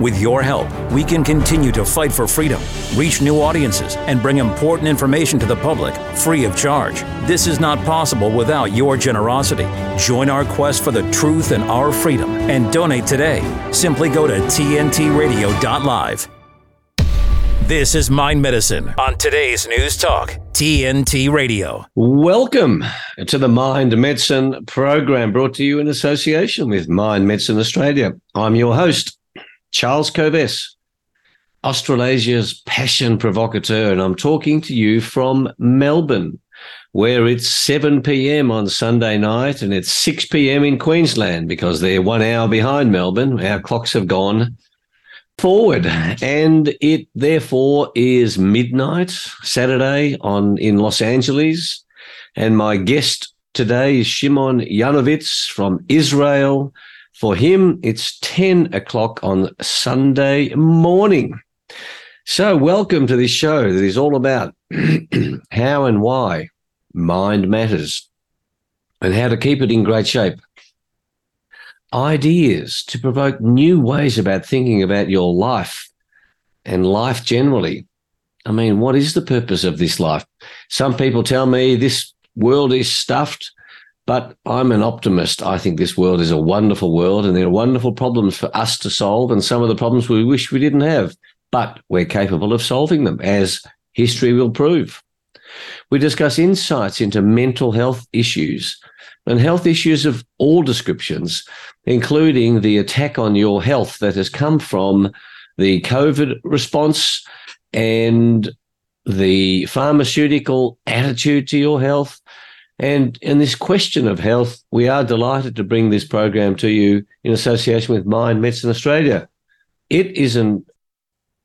With your help, we can continue to fight for freedom, reach new audiences, and bring important information to the public free of charge. This is not possible without your generosity. Join our quest for the truth and our freedom and donate today. Simply go to tntradio.live. This is Mind Medicine on today's News Talk, TNT Radio. Welcome to the Mind Medicine program brought to you in association with Mind Medicine Australia. I'm your host, Charles Kovess, Australasia's passion provocateur, and I'm talking to you from Melbourne, where it's 7 p.m. on Sunday night and it's 6 p.m. in Queensland because they're one hour behind Melbourne. Our clocks have gone forward and it therefore is midnight saturday on in los angeles and my guest today is shimon yanowitz from israel for him it's 10 o'clock on sunday morning so welcome to this show that is all about how and why mind matters and how to keep it in great shape ideas to provoke new ways about thinking about your life and life generally. I mean, what is the purpose of this life? Some people tell me this world is stuffed, but I'm an optimist. I think this world is a wonderful world and there are wonderful problems for us to solve and some of the problems we wish we didn't have, but we're capable of solving them as history will prove. We discuss insights into mental health issues and health issues of all descriptions, including the attack on your health that has come from the COVID response and the pharmaceutical attitude to your health. And in this question of health, we are delighted to bring this program to you in association with Mind Medicine Australia. It is an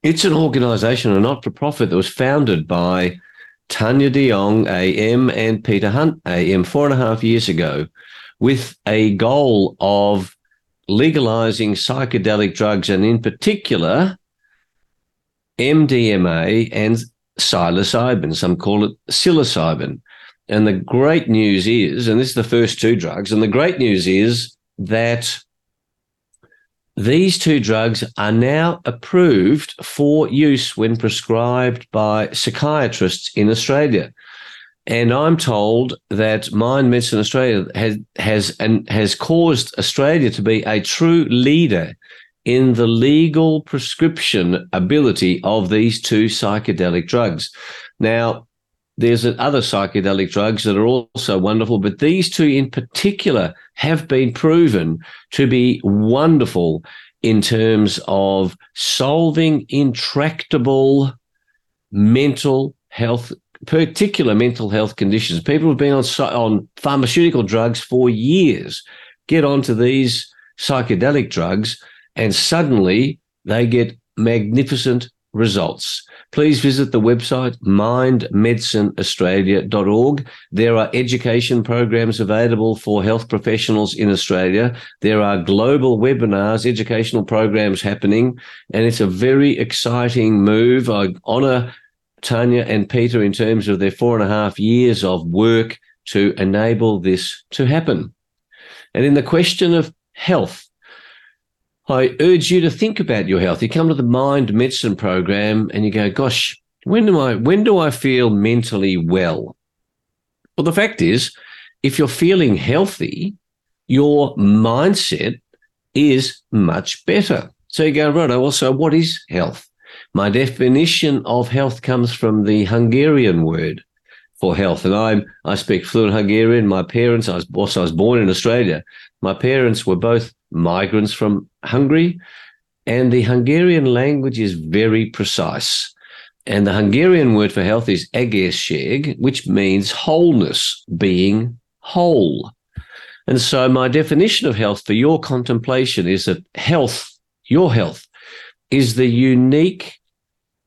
it's an organization, a not-for-profit that was founded by Tanya de Jong AM and Peter Hunt AM four and a half years ago with a goal of legalizing psychedelic drugs and in particular MDMA and psilocybin. Some call it psilocybin. And the great news is, and this is the first two drugs, and the great news is that these two drugs are now approved for use when prescribed by psychiatrists in Australia. And I'm told that Mind Medicine Australia has has and has caused Australia to be a true leader in the legal prescription ability of these two psychedelic drugs. Now, there's other psychedelic drugs that are also wonderful, but these two in particular have been proven to be wonderful in terms of solving intractable mental health, particular mental health conditions. People have been on, on pharmaceutical drugs for years, get onto these psychedelic drugs, and suddenly they get magnificent results please visit the website mindmedicineaustralia.org. There are education programs available for health professionals in Australia. There are global webinars, educational programs happening, and it's a very exciting move. I honor Tanya and Peter in terms of their four and a half years of work to enable this to happen. And in the question of health, I urge you to think about your health. You come to the mind medicine program and you go, gosh, when do I when do I feel mentally well? Well, the fact is, if you're feeling healthy, your mindset is much better. So you go, right, also, what is health? My definition of health comes from the Hungarian word for health. And I'm I speak fluent Hungarian. My parents, I was also I was born in Australia. My parents were both migrants from Hungary, and the Hungarian language is very precise. And the Hungarian word for health is egészség, which means wholeness, being whole. And so my definition of health for your contemplation is that health, your health, is the unique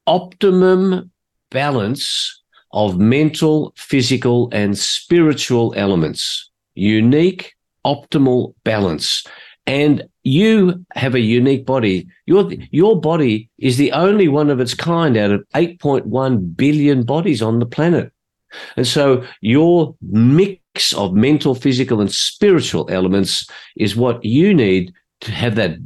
optimum balance of mental, physical, and spiritual elements. Unique, optimal balance. And you have a unique body. Your, your body is the only one of its kind out of 8.1 billion bodies on the planet. And so your mix of mental, physical, and spiritual elements is what you need to have that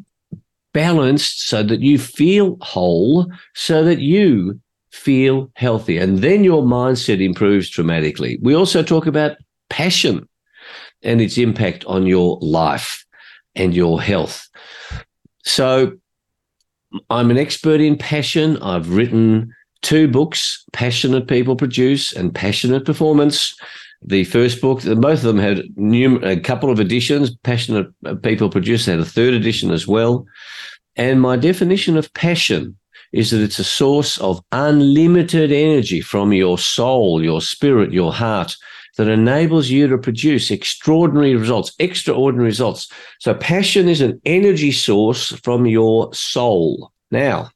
balanced so that you feel whole, so that you feel healthy. And then your mindset improves dramatically. We also talk about passion and its impact on your life and your health. So I'm an expert in passion. I've written two books, Passionate People Produce and Passionate Performance. The first book, both of them had a couple of editions. Passionate People Produce had a third edition as well. And my definition of passion is that it's a source of unlimited energy from your soul, your spirit, your heart that enables you to produce extraordinary results, extraordinary results. So passion is an energy source from your soul. Now,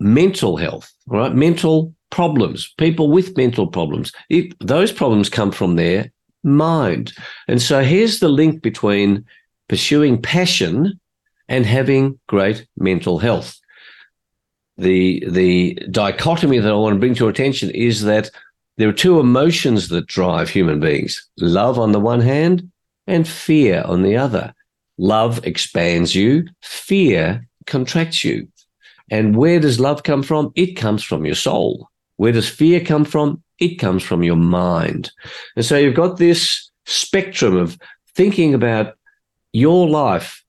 mental health, right? Mental problems, people with mental problems, it, those problems come from their mind. And so here's the link between pursuing passion and having great mental health. The, the dichotomy that I want to bring to your attention is that there are two emotions that drive human beings love on the one hand and fear on the other. Love expands you, fear contracts you. And where does love come from? It comes from your soul. Where does fear come from? It comes from your mind. And so you've got this spectrum of thinking about your life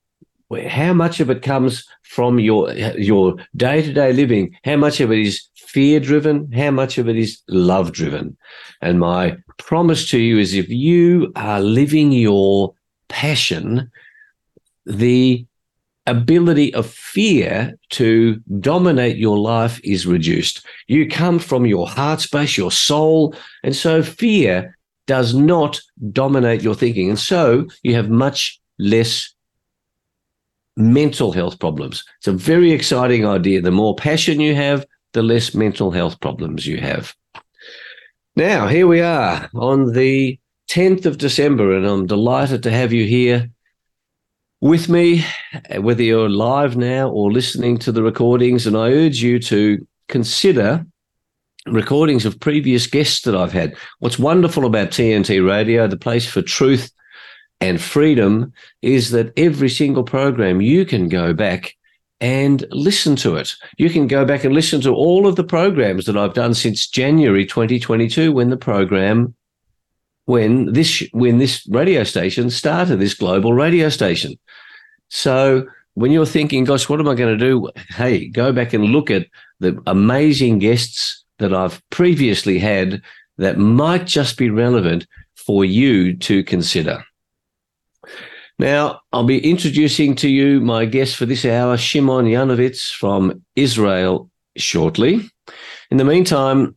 how much of it comes from your your day-to-day living how much of it is fear driven how much of it is love driven and my promise to you is if you are living your passion the ability of fear to dominate your life is reduced. You come from your heart space your soul and so fear does not dominate your thinking. And so you have much less mental health problems. It's a very exciting idea. The more passion you have, the less mental health problems you have. Now, here we are on the 10th of December, and I'm delighted to have you here with me, whether you're live now or listening to the recordings. And I urge you to consider recordings of previous guests that I've had. What's wonderful about TNT Radio, the place for truth and freedom is that every single program you can go back and listen to it. You can go back and listen to all of the programs that I've done since January 2022 when the program when this when this radio station started this global radio station. So when you're thinking gosh what am I going to do? Hey, go back and look at the amazing guests that I've previously had that might just be relevant for you to consider. Now, I'll be introducing to you my guest for this hour, Shimon Yanowitz from Israel, shortly. In the meantime,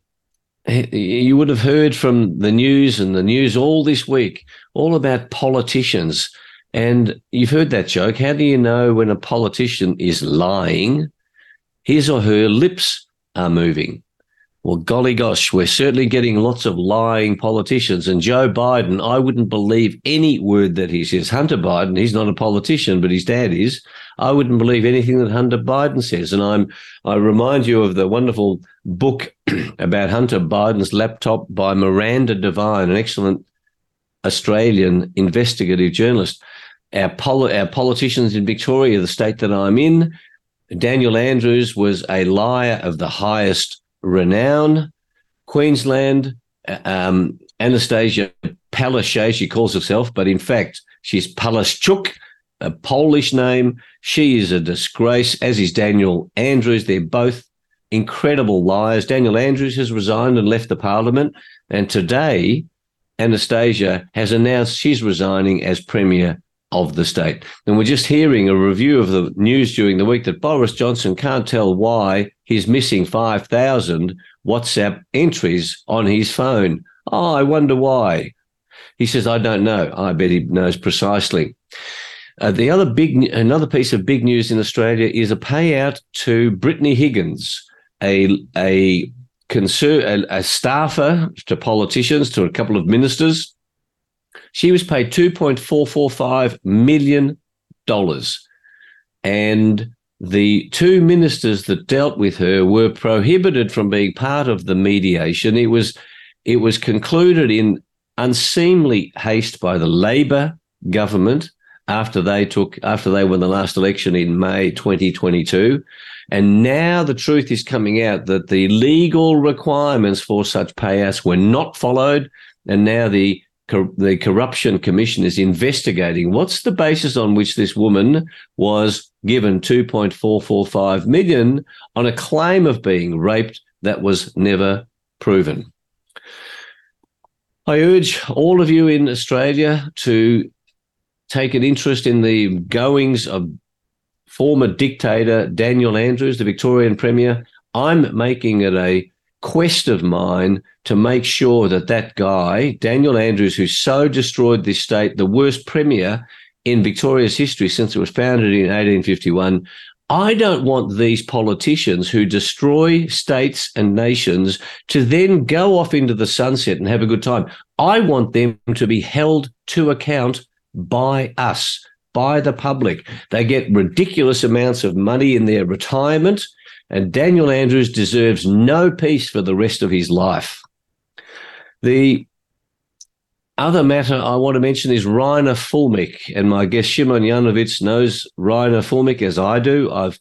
you would have heard from the news and the news all this week, all about politicians. And you've heard that joke. How do you know when a politician is lying? His or her lips are moving. Well, golly gosh, we're certainly getting lots of lying politicians. And Joe Biden, I wouldn't believe any word that he says. Hunter Biden, he's not a politician, but his dad is. I wouldn't believe anything that Hunter Biden says. And I'm I remind you of the wonderful book about Hunter Biden's laptop by Miranda Devine, an excellent Australian investigative journalist. Our, poli- our politicians in Victoria, the state that I'm in, Daniel Andrews was a liar of the highest renown. Queensland, um, Anastasia Palaszczuk, she calls herself, but in fact, she's Palaszczuk, a Polish name. She is a disgrace, as is Daniel Andrews. They're both incredible liars. Daniel Andrews has resigned and left the parliament. And today, Anastasia has announced she's resigning as Premier of the state. And we're just hearing a review of the news during the week that Boris Johnson can't tell why he's missing 5,000 WhatsApp entries on his phone. Oh, I wonder why. He says, I don't know. I bet he knows precisely. Uh, the other big, another piece of big news in Australia is a payout to Brittany Higgins, a a, conser- a, a staffer to politicians, to a couple of ministers, she was paid $2.445 million. And the two ministers that dealt with her were prohibited from being part of the mediation. It was it was concluded in unseemly haste by the Labor government after they took after they won the last election in May 2022. And now the truth is coming out that the legal requirements for such payouts were not followed. And now the the corruption commission is investigating what's the basis on which this woman was given 2.445 million on a claim of being raped that was never proven. I urge all of you in Australia to take an interest in the goings of former dictator Daniel Andrews, the Victorian Premier. I'm making it a quest of mine to make sure that that guy, Daniel Andrews, who so destroyed this state, the worst premier in Victoria's history since it was founded in 1851, I don't want these politicians who destroy states and nations to then go off into the sunset and have a good time. I want them to be held to account by us, by the public. They get ridiculous amounts of money in their retirement, and Daniel Andrews deserves no peace for the rest of his life. The other matter I want to mention is Reiner Fuellmich, and my guest Shimon Yanowitz knows Reiner Fuellmich as I do. I've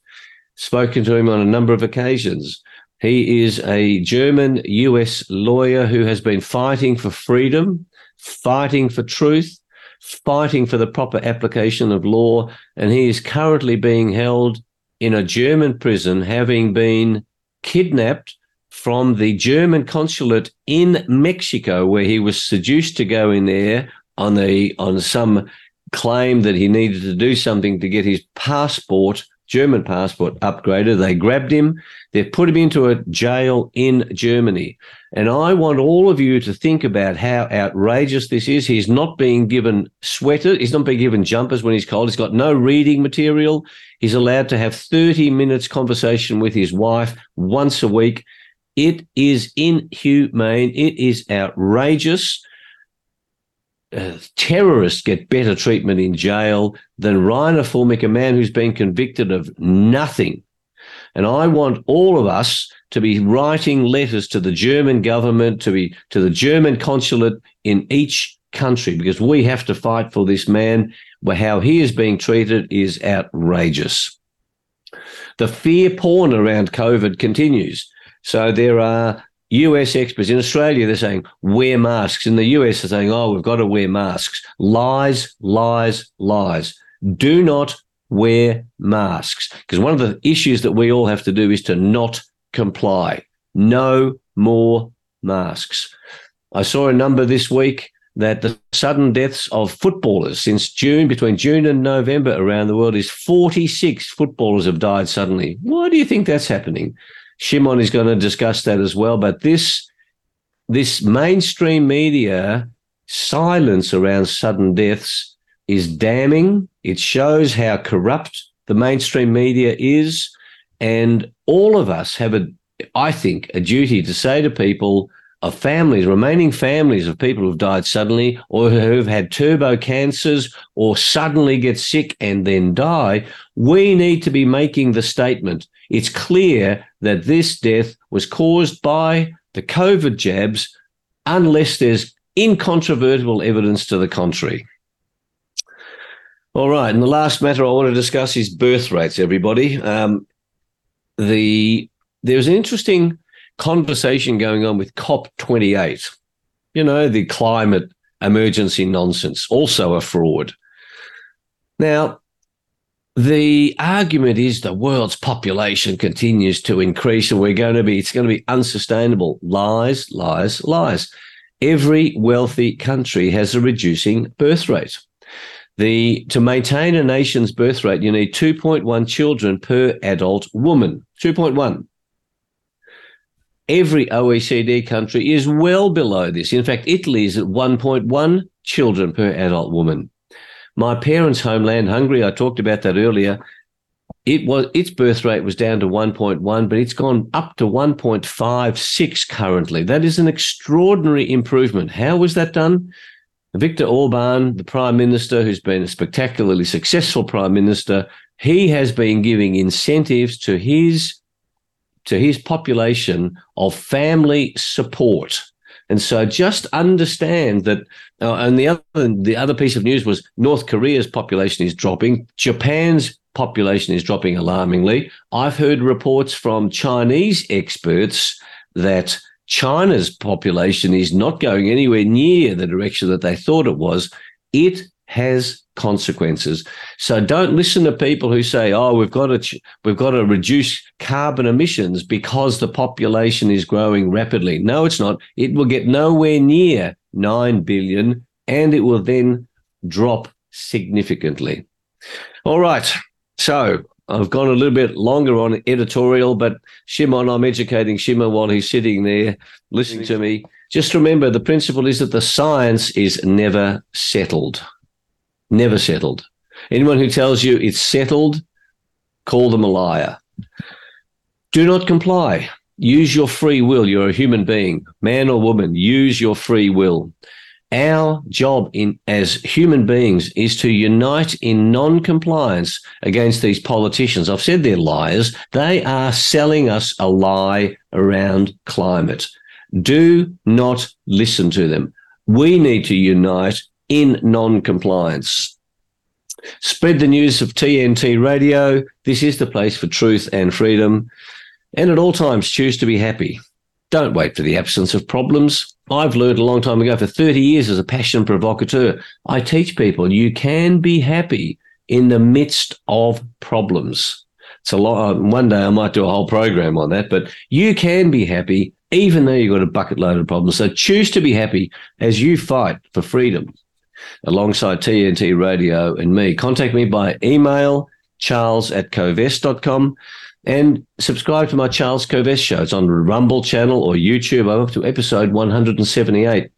spoken to him on a number of occasions. He is a German US lawyer who has been fighting for freedom, fighting for truth, fighting for the proper application of law, and he is currently being held in a German prison, having been kidnapped from the German consulate in Mexico, where he was seduced to go in there on the on some claim that he needed to do something to get his passport, German passport, upgraded. They grabbed him. They've put him into a jail in Germany. And I want all of you to think about how outrageous this is. He's not being given sweaters. He's not being given jumpers when he's cold. He's got no reading material. He's allowed to have 30 minutes conversation with his wife once a week. It is inhumane. It is outrageous. Uh, terrorists get better treatment in jail than Reiner Fuellmich, a man who's been convicted of nothing. And I want all of us to be writing letters to the German government, to be to the German consulate in each country, because we have to fight for this man. Where how he is being treated is outrageous. The fear porn around COVID continues. So there are US experts in Australia, they're saying wear masks. In the US, they're saying, oh, we've got to wear masks. Lies, lies, lies. Do not wear masks. Because one of the issues that we all have to do is to not comply. No more masks. I saw a number this week that the sudden deaths of footballers since June, between June and November around the world, is 46 footballers have died suddenly. Why do you think that's happening? Shimon is going to discuss that as well. But this this mainstream media silence around sudden deaths is damning. It shows how corrupt the mainstream media is. And all of us have a, I think, a duty to say to people of families, remaining families of people who've died suddenly or who've had turbo cancers or suddenly get sick and then die, we need to be making the statement it's clear that this death was caused by the COVID jabs unless there's incontrovertible evidence to the contrary. All right, and the last matter I want to discuss is birth rates, everybody. Um, the there's an interesting conversation going on with COP28. You know, the climate emergency nonsense, also a fraud. Now, the argument is the world's population continues to increase and we're going to be, it's going to be unsustainable. Lies, lies, lies. Every wealthy country has a reducing birth rate. The, to maintain a nation's birth rate, you need 2.1 children per adult woman. 2.1. Every OECD country is well below this. In fact, Italy is at 1.1 children per adult woman. My parents' homeland, Hungary, I talked about that earlier. It was its birth rate was down to 1.1, but it's gone up to 1.56 currently. That is an extraordinary improvement. How was that done? Viktor Orban, the prime minister, who's been a spectacularly successful prime minister, he has been giving incentives to his to his population of family support And so just understand that. Uh, and the other the other piece of news was North Korea's population is dropping. Japan's population is dropping alarmingly. I've heard reports from Chinese experts that China's population is not going anywhere near the direction that they thought it was. It has consequences. So don't listen to people who say, "Oh, we've got to ch- we've got to reduce carbon emissions because the population is growing rapidly." No, it's not. It will get nowhere near 9 billion and it will then drop significantly. All right. So, I've gone a little bit longer on editorial, but Shimon, I'm educating Shimon while he's sitting there listening to me. Just remember the principle is that the science is never settled never settled. Anyone who tells you it's settled, call them a liar. Do not comply. Use your free will. You're a human being, man or woman. Use your free will. Our job in as human beings is to unite in non-compliance against these politicians. I've said they're liars. They are selling us a lie around climate. Do not listen to them. We need to unite in non-compliance. Spread the news of TNT Radio. This is the place for truth and freedom. And at all times, choose to be happy. Don't wait for the absence of problems. I've learned a long time ago, for 30 years as a passion provocateur, I teach people you can be happy in the midst of problems. It's a lot. Uh, one day I might do a whole program on that, but you can be happy even though you've got a bucket load of problems. So choose to be happy as you fight for freedom alongside TNT Radio and me. Contact me by email, charles at kovess.com, and subscribe to my Charles Kovess show. It's on the Rumble channel or YouTube. I'm up to episode 178.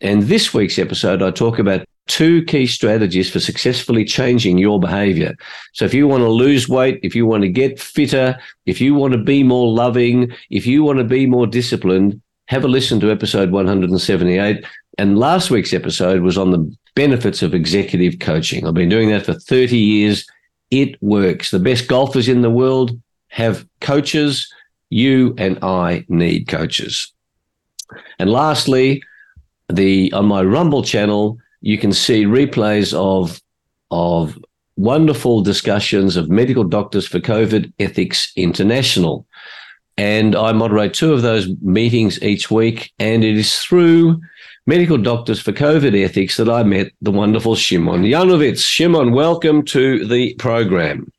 And this week's episode, I talk about two key strategies for successfully changing your behavior. So if you want to lose weight, if you want to get fitter, if you want to be more loving, if you want to be more disciplined, have a listen to episode 178. And last week's episode was on the benefits of executive coaching. I've been doing that for 30 years. It works. The best golfers in the world have coaches. You and I need coaches. And lastly, the on my Rumble channel, you can see replays of of wonderful discussions of medical doctors for COVID Ethics International. And I moderate two of those meetings each week. And it is through medical doctors for COVID ethics that I met the wonderful Shimon Yanowitz. Shimon, welcome to the program.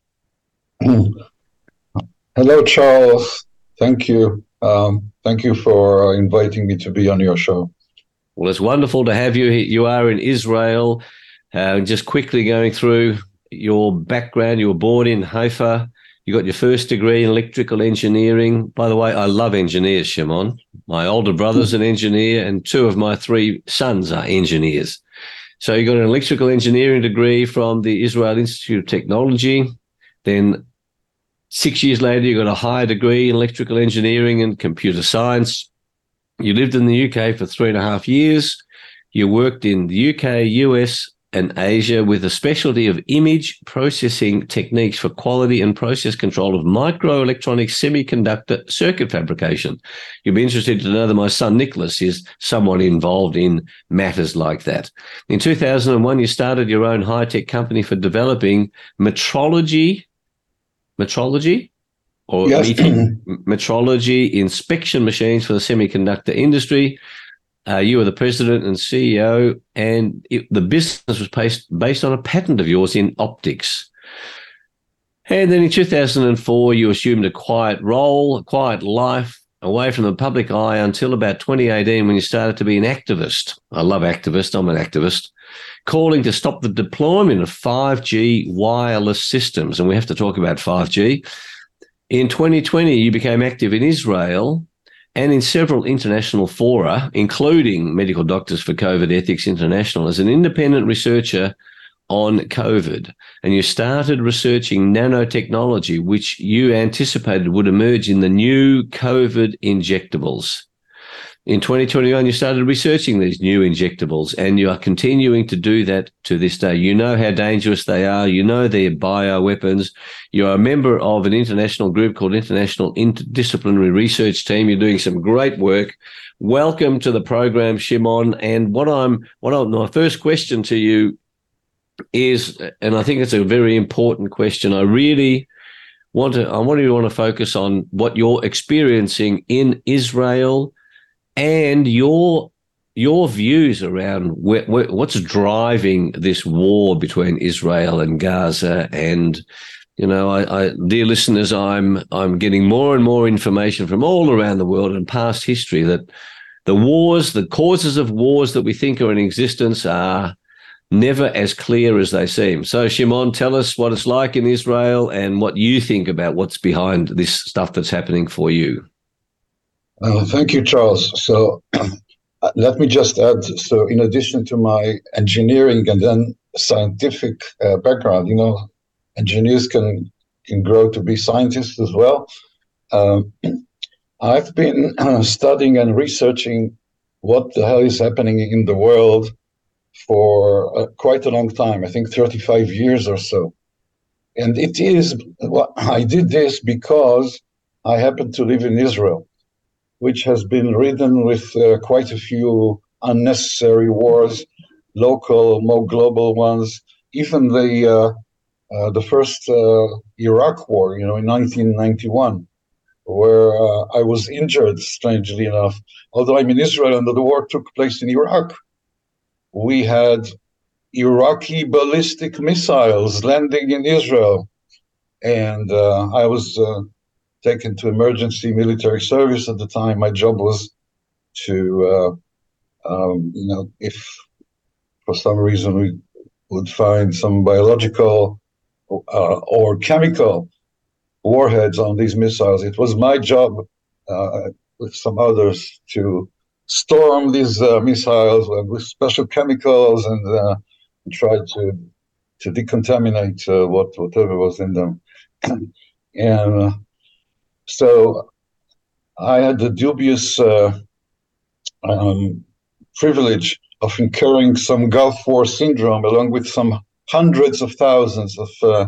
Hello, Charles. Thank you. Um, thank you for inviting me to be on your show. Well, it's wonderful to have you. Here. You are in Israel. Uh, just quickly going through your background. You were born in Haifa. You got your first degree in electrical engineering. By the way, I love engineers, Shimon. My older brother's an engineer, and two of my three sons are engineers. So you got an electrical engineering degree from the Israel Institute of Technology. Then six years later, you got a higher degree in electrical engineering and computer science. You lived in the UK for three and a half years. You worked in the UK, US, and Asia with a specialty of image processing techniques for quality and process control of microelectronic semiconductor circuit fabrication. You'll be interested to know that my son Nicholas is someone involved in matters like that. In 2001, you started your own high tech company for developing metrology, metrology, or yes. metrology inspection machines for the semiconductor industry. Uh, you were the president and CEO, and it, the business was based, based on a patent of yours in optics. And then in 2004, you assumed a quiet role, a quiet life away from the public eye until about 2018 when you started to be an activist. I love activists, I'm an activist, calling to stop the deployment of 5G wireless systems. And we have to talk about 5G. In 2020, you became active in Israel and in several international fora, including Medical Doctors for COVID Ethics International, as an independent researcher on COVID. And you started researching nanotechnology, which you anticipated would emerge in the new COVID injectables. In 2021, you started researching these new injectables and you are continuing to do that to this day. You know how dangerous they are. You know they're bioweapons. You're a member of an international group called International Interdisciplinary Research Team. You're doing some great work. Welcome to the program, Shimon. And what I'm, what I'm, my first question to you is, and I think it's a very important question. I really want to, I want you to want to focus on what you're experiencing in Israel and your your views around wh- wh- what's driving this war between Israel and Gaza? And you know I, I, dear listeners I'm I'm getting more and more information from all around the world and past history that the wars the causes of wars that we think are in existence are never as clear as they seem. So Shimon tell us what it's like in Israel and what you think about what's behind this stuff that's happening for you uh, thank you, Charles. So let me just add, so in addition to my engineering and then scientific uh, background, you know, engineers can can grow to be scientists as well. Um, I've been uh, studying and researching what the hell is happening in the world for uh, quite a long time. I think 35 years or so. And it is, well, I did this because I happen to live in Israel which has been ridden with uh, quite a few unnecessary wars, local, more global ones. Even the uh, uh, the first uh, Iraq war, you know, in 1991, where uh, I was injured, strangely enough. Although I'm in Israel and the war took place in Iraq, we had Iraqi ballistic missiles landing in Israel, and I was taken to emergency military service at the time. My job was to, uh, um, you know, if for some reason we would find some biological uh, or chemical warheads on these missiles, it was my job uh, with some others to storm these uh, missiles with special chemicals and uh, try to to decontaminate uh, what whatever was in them. and so I had the dubious uh, um, privilege of incurring some Gulf War syndrome, along with some hundreds of thousands of uh,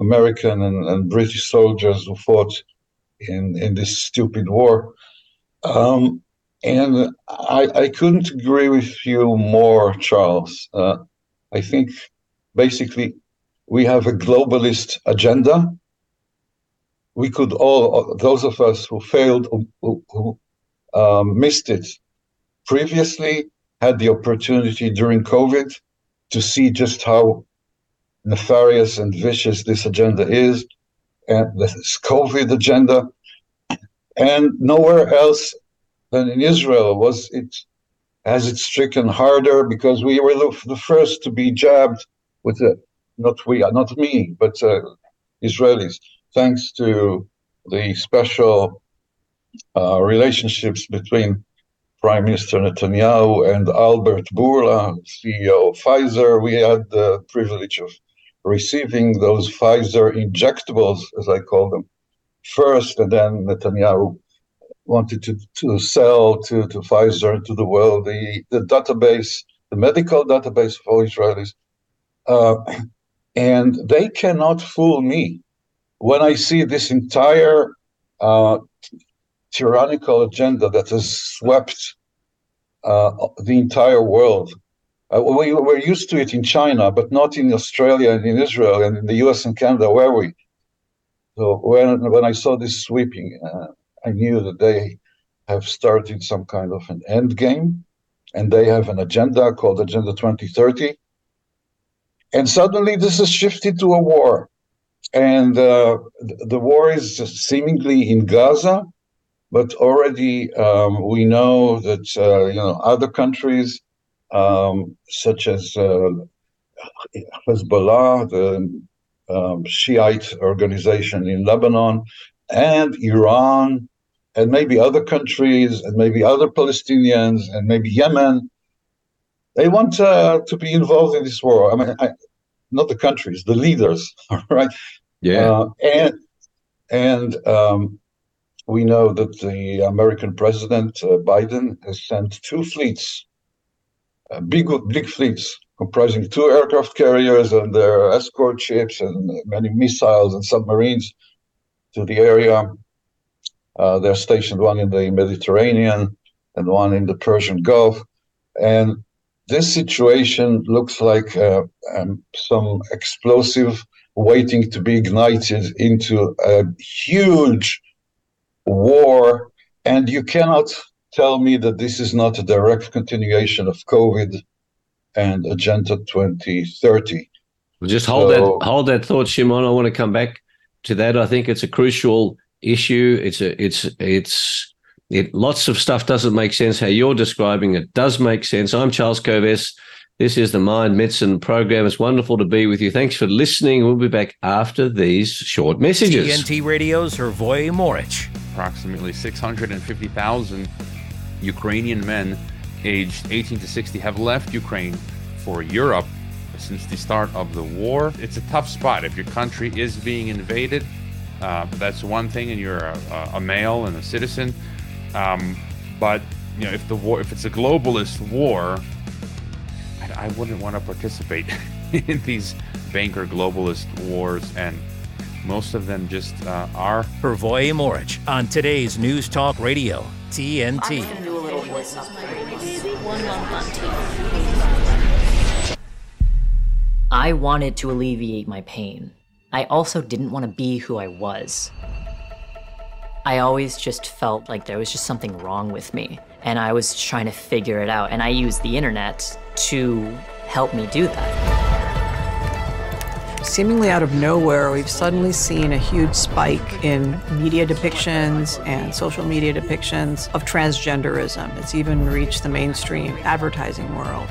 American and, and, British soldiers who fought in, in this stupid war. Um, and I, I, couldn't agree with you more, Charles. Uh, I think basically we have a globalist agenda we could all, those of us who failed, who, who um, missed it previously, had the opportunity during COVID to see just how nefarious and vicious this agenda is, and this COVID agenda. And nowhere else than in Israel was it has it stricken harder because we were the first to be jabbed with it. Not we, not me, but uh, Israelis thanks to the special uh, relationships between Prime Minister Netanyahu and Albert Bourla, CEO of Pfizer, we had the privilege of receiving those Pfizer injectables, as I call them, first, and then Netanyahu wanted to, to sell to, to Pfizer to the world the, the database, the medical database of all Israelis. Uh, and they cannot fool me when I see this entire uh, tyrannical agenda that has swept uh, the entire world, uh, we, we're used to it in China, but not in Australia and in Israel and in the US and Canada, where we? So when, when I saw this sweeping, uh, I knew that they have started some kind of an end game and they have an agenda called Agenda 2030. And suddenly this has shifted to a war and uh, the war is seemingly in Gaza, but already um, we know that uh, you know other countries um, such as uh, Hezbollah, the um, Shiite organization in Lebanon, and Iran, and maybe other countries, and maybe other Palestinians, and maybe Yemen. They want uh, to be involved in this war. I mean, I, not the countries, the leaders, right? Yeah. Uh, and and um, we know that the American president uh, Biden has sent two fleets, uh, big big fleets comprising two aircraft carriers and their escort ships and many missiles and submarines to the area. Uh, they're stationed one in the Mediterranean and one in the Persian Gulf, and this situation looks like uh, um, some explosive waiting to be ignited into a huge war. And you cannot tell me that this is not a direct continuation of COVID and Agenda 2030. Well, just hold so, that hold that thought, Shimon. I want to come back to that. I think it's a crucial issue. It's a it's it's it, lots of stuff doesn't make sense. How you're describing it does make sense. I'm Charles Kovess. This is the Mind Medicine program. It's wonderful to be with you. Thanks for listening. We'll be back after these short messages. TNT Radio's Hrvoje Moric. Approximately 650,000 Ukrainian men aged 18 to 60 have left Ukraine for Europe since the start of the war. It's a tough spot. If your country is being invaded, uh, that's one thing, and you're a, a male and a citizen. Um, but you know, if the war, if it's a globalist war, I, I wouldn't want to participate in these banker globalist wars, and most of them just uh, are. Hrvoje Moric on today's News Talk Radio, TNT. I wanted to alleviate my pain. I also didn't want to be who I was. I always just felt like there was just something wrong with me, and I was trying to figure it out, and I used the internet to help me do that. Seemingly out of nowhere, we've suddenly seen a huge spike in media depictions and social media depictions of transgenderism. It's even reached the mainstream advertising world.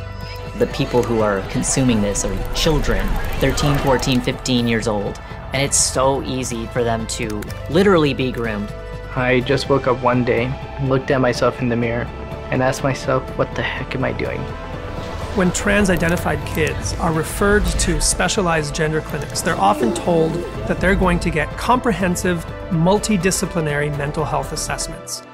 The people who are consuming this are children, 13, 14, 15 years old, and it's so easy for them to literally be groomed I just woke up one day, looked at myself in the mirror, and asked myself, what the heck am I doing? When trans identified kids are referred to specialized gender clinics, they're often told that they're going to get comprehensive multidisciplinary mental health assessments.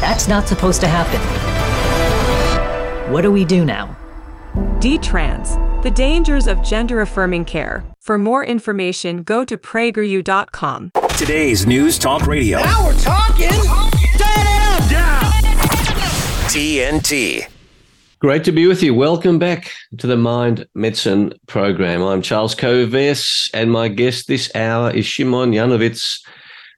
That's not supposed to happen. What do we do now? D-Trans, the dangers of gender affirming care. For more information, go to prageru.com. Today's News Talk Radio. Now we're talking. Down, down. TNT. Great to be with you. Welcome back to the Mind Medicine program. I'm Charles Kovess, and my guest this hour is Shimon Yanowitz,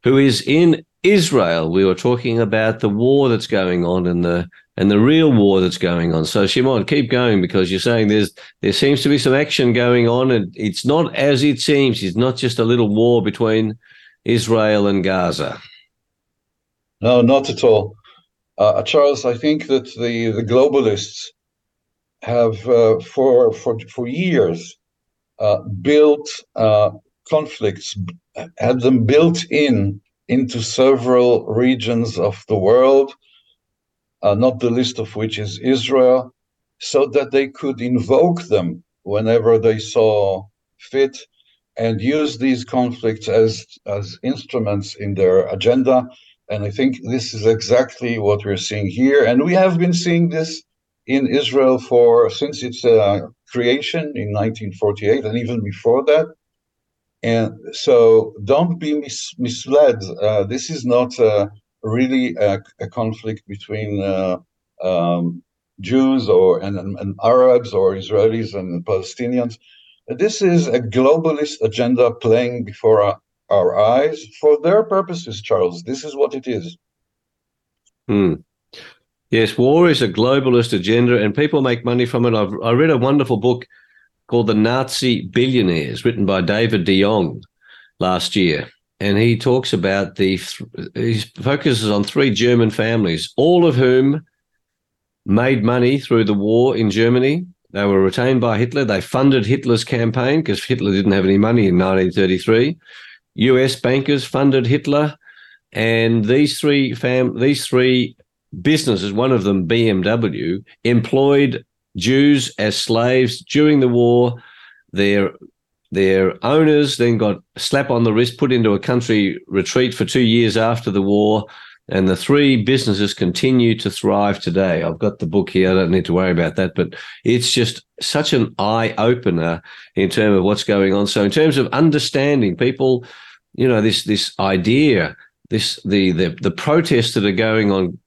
who is in Israel. We were talking about the war that's going on and the and the real war that's going on. So Shimon, keep going because you're saying there's there seems to be some action going on, and it's not as it seems. It's not just a little war between Israel and Gaza. No, not at all. Uh, Charles, I think that the, the globalists have uh, for for for years uh, built uh, conflicts had them built in into several regions of the world, uh, not the least of which is Israel, so that they could invoke them whenever they saw fit and use these conflicts as, as instruments in their agenda. And I think this is exactly what we're seeing here. And we have been seeing this in Israel for since its uh, creation in 1948 and even before that. And so don't be mis- misled. Uh, this is not uh, really a, a, conflict between uh, um, Jews or and, and, Arabs or Israelis and Palestinians. This is a globalist agenda playing before our, our eyes for their purposes, Charles. This is what it is. Hmm. Yes, war is a globalist agenda, and people make money from it. I've I read a wonderful book called The Nazi Billionaires, written by David de Jong last year. and he talks about the he focuses on three German families, all of whom made money through the war in Germany. They were retained by Hitler. They funded Hitler's campaign because Hitler didn't have any money in 1933. U.S. bankers funded Hitler, and these three fam these three businesses, one of them BMW, employed Jews as slaves during the war. Their their owners then got slap on the wrist, put into a country retreat for two years after the war, and the three businesses continue to thrive today. I've got the book here. I don't need to worry about that, but it's just such an eye opener in terms of what's going on. So, in terms of understanding people, you know, this this idea, this the the the protests that are going on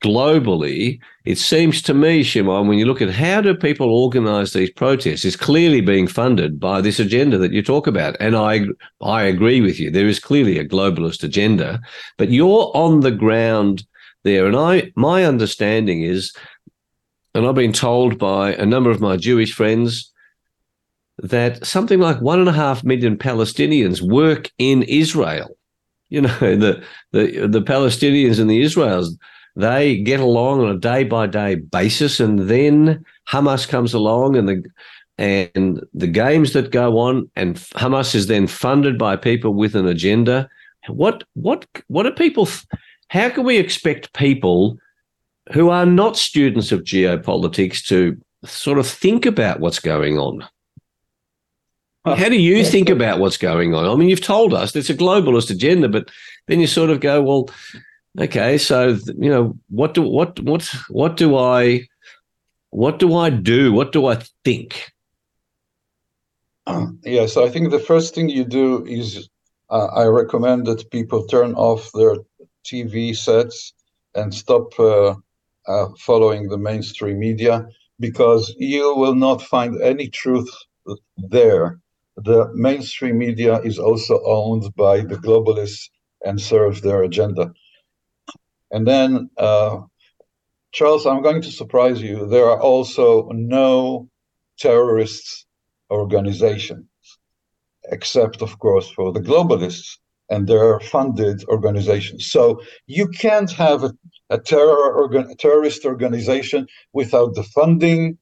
globally, it seems to me, Shimon, when you look at how do people organise these protests, is clearly being funded by this agenda that you talk about. And I I agree with you. There is clearly a globalist agenda, but you're on the ground there. And I my understanding is, and I've been told by a number of my Jewish friends that something like one and a half million Palestinians work in Israel. You know, the the the Palestinians and the Israelis they get along on a day by day basis, and then Hamas comes along, and the and the games that go on, and Hamas is then funded by people with an agenda. What what what are people? How can we expect people who are not students of geopolitics to sort of think about what's going on? How do you think about what's going on? I mean, you've told us it's a globalist agenda, but then you sort of go, well, okay, so you know what do what what what do I what do I do? What do I think? Uh, yeah, so I think the first thing you do is uh, I recommend that people turn off their TV sets and stop uh, uh, following the mainstream media because you will not find any truth there. The mainstream media is also owned by the globalists and serves their agenda. And then, uh, Charles, I'm going to surprise you. There are also no terrorist organizations, except, of course, for the globalists and their funded organizations. So you can't have a, a terror organ, terrorist organization without the funding,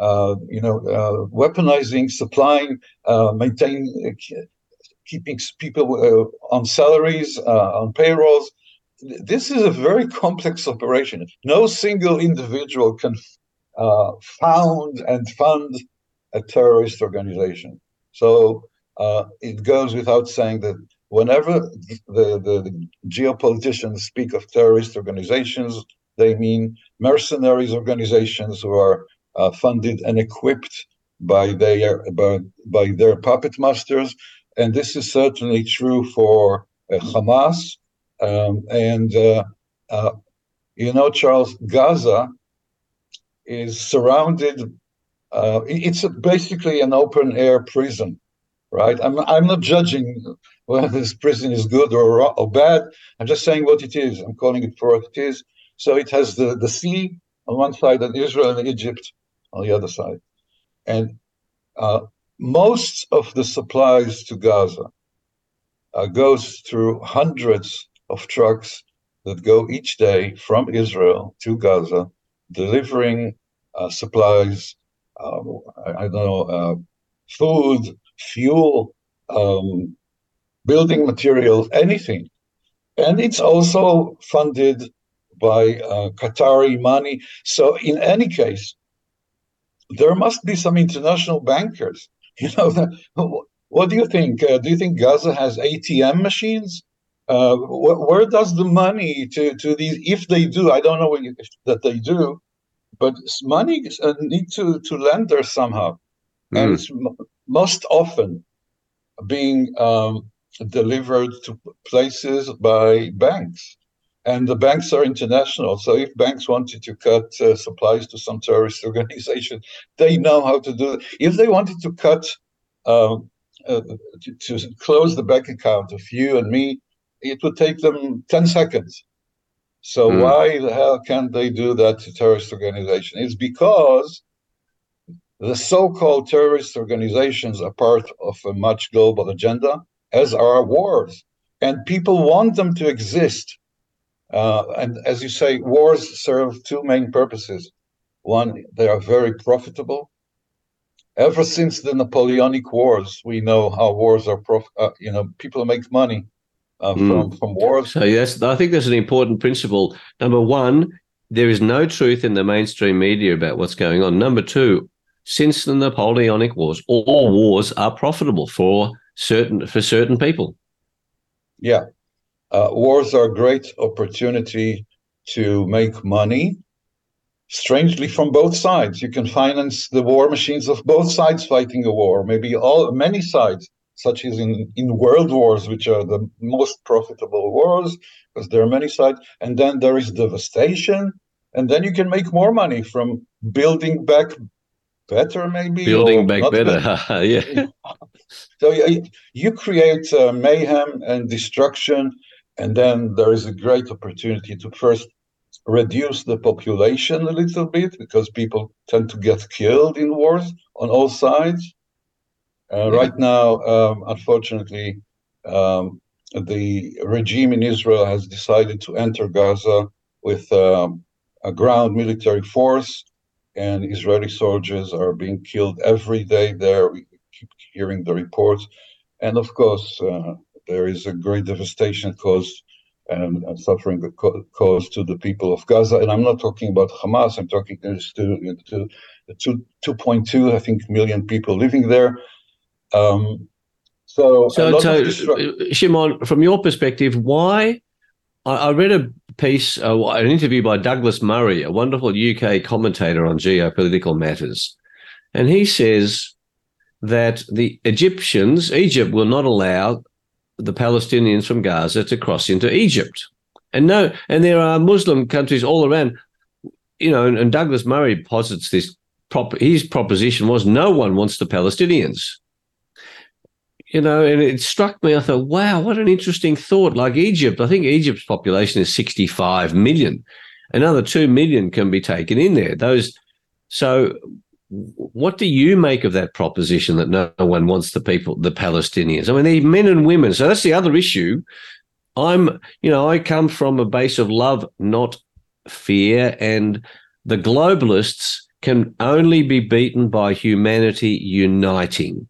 uh, you know, uh, weaponizing, supplying, uh, maintaining, uh, keeping people uh, on salaries, uh, on payrolls, this is a very complex operation. No single individual can uh, found and fund a terrorist organization. So uh, it goes without saying that whenever the, the, the, geopoliticians speak of terrorist organizations, they mean mercenaries organizations who are uh, funded and equipped by their by, by their puppet masters, and this is certainly true for uh, Hamas um, and, uh, uh, you know, Charles, Gaza is surrounded, uh, it's basically an open air prison, right? I'm, I'm not judging whether this prison is good or, or bad. I'm just saying what it is. I'm calling it for what it is. So it has the, the sea on one side and Israel and Egypt on the other side. And uh, most of the supplies to Gaza uh, goes through hundreds of trucks that go each day from Israel to Gaza, delivering uh, supplies, uh, I, I, don't know, uh, food, fuel, um, building materials, anything. And it's also funded by uh, Qatari money. So, in any case, there must be some international bankers. You know, what do you think? Uh, do you think Gaza has ATM machines? Uh, wh- where does the money to, to these, if they do, I don't know that they do, but money uh, need to, to lend there somehow. Mm. And it's m- most often being um, delivered to places by banks. And the banks are international. So if banks wanted to cut uh, supplies to some terrorist organization, they know how to do it. If they wanted to cut, um, uh, to, to, close the bank account of you and me, it would take them 10 seconds. So mm. why the hell can't they do that to terrorist organization? It's because the so-called terrorist organizations are part of a much global agenda. as are wars. And people want them to exist. Uh, and as you say, wars serve two main purposes. One, they are very profitable. Ever since the Napoleonic Wars, we know how wars are, prof- uh, you know, people make money uh, mm. from, from wars. So, yes, I think that's an important principle. Number one, there is no truth in the mainstream media about what's going on. Number two, since the Napoleonic Wars, all wars are profitable for certain for certain people. Yeah, uh, wars are a great opportunity to make money. Strangely, from both sides, you can finance the war machines of both sides fighting a war. Maybe all many sides, such as in in world wars, which are the most profitable wars, because there are many sides. And then there is devastation, and then you can make more money from building back better, maybe building back better. better. yeah. so you, you create uh, mayhem and destruction, and then there is a great opportunity to first reduce the population a little bit because people tend to get killed in wars on all sides. Uh. Right now, um, unfortunately, um, the regime in Israel has decided to enter Gaza with um, a ground military force, and Israeli soldiers are being killed every day there. We keep hearing the reports. And of course, uh, there is a great devastation caused and, and suffering caused to the people of Gaza. And I'm not talking about Hamas, I'm talking to, to, to 2.2, I think, million people living there. Um, so, so, so distra- Shimon, from your perspective, why? I, I read a piece, uh, an interview by Douglas Murray, a wonderful UK commentator on geopolitical matters. And he says that the Egyptians, Egypt will not allow the Palestinians from Gaza to cross into Egypt. And no, and there are Muslim countries all around, you know, and, and Douglas Murray posits this prop, his proposition was no one wants the Palestinians you know, and it struck me. I thought, wow, what an interesting thought. Like Egypt, I think Egypt's population is 65 million. Another 2 million can be taken in there. Those, so what do you make of that proposition that no one wants the people, the Palestinians? I mean, they're men and women. So that's the other issue. I'm, you know, I come from a base of love, not fear. And the globalists can only be beaten by humanity uniting.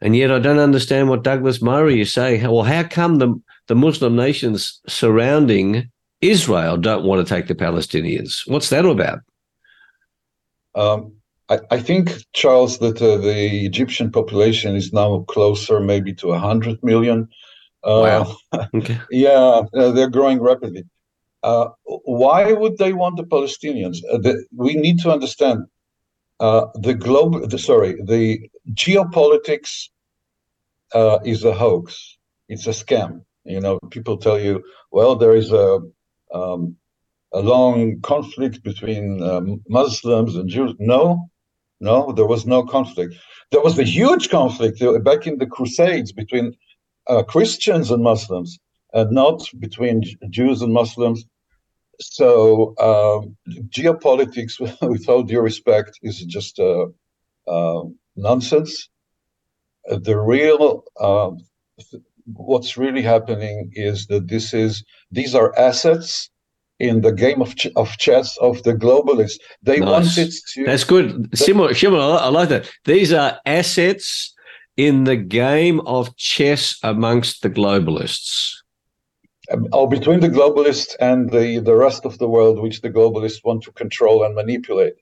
And yet I don't understand what Douglas Murray is saying. Well, how come the, the Muslim nations surrounding Israel don't want to take the Palestinians? What's that all about? Um, I, I, think, Charles, that uh, the Egyptian population is now closer maybe to 100 million. Uh, wow. Okay. yeah, uh, they're growing rapidly. Uh, why would they want the Palestinians? Uh, the, we need to understand uh, the global, the, sorry, the geopolitics uh, is a hoax. It's a scam. You know, people tell you, well, there is a um, a long conflict between um, Muslims and Jews. No, no, there was no conflict. There was a huge conflict uh, back in the Crusades between uh, Christians and Muslims, and not between Jews and Muslims so um, geopolitics, with all due respect, is just uh, uh, nonsense. Uh, the real, um, what's really happening is that this is these are assets in the game of ch- of chess of the globalists. They nice. wanted to. That's good, Simon. Simon, I like that. These are assets in the game of chess amongst the globalists or between the globalists and the, the rest of the world, which the globalists want to control and manipulate.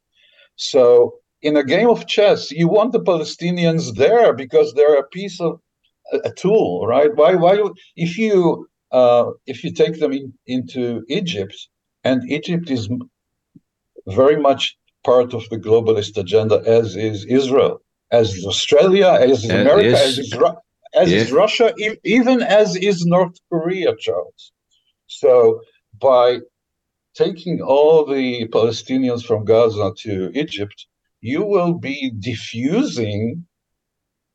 So, in a game of chess, you want the Palestinians there because they're a piece of a, a tool, right? Why? Why? If you uh, if you take them in, into Egypt, and Egypt is very much part of the globalist agenda, as is Israel, as is Australia, as is America, as is as yeah. is Russia, e- even as is North Korea, Charles. So by taking all the Palestinians from Gaza to Egypt, you will be diffusing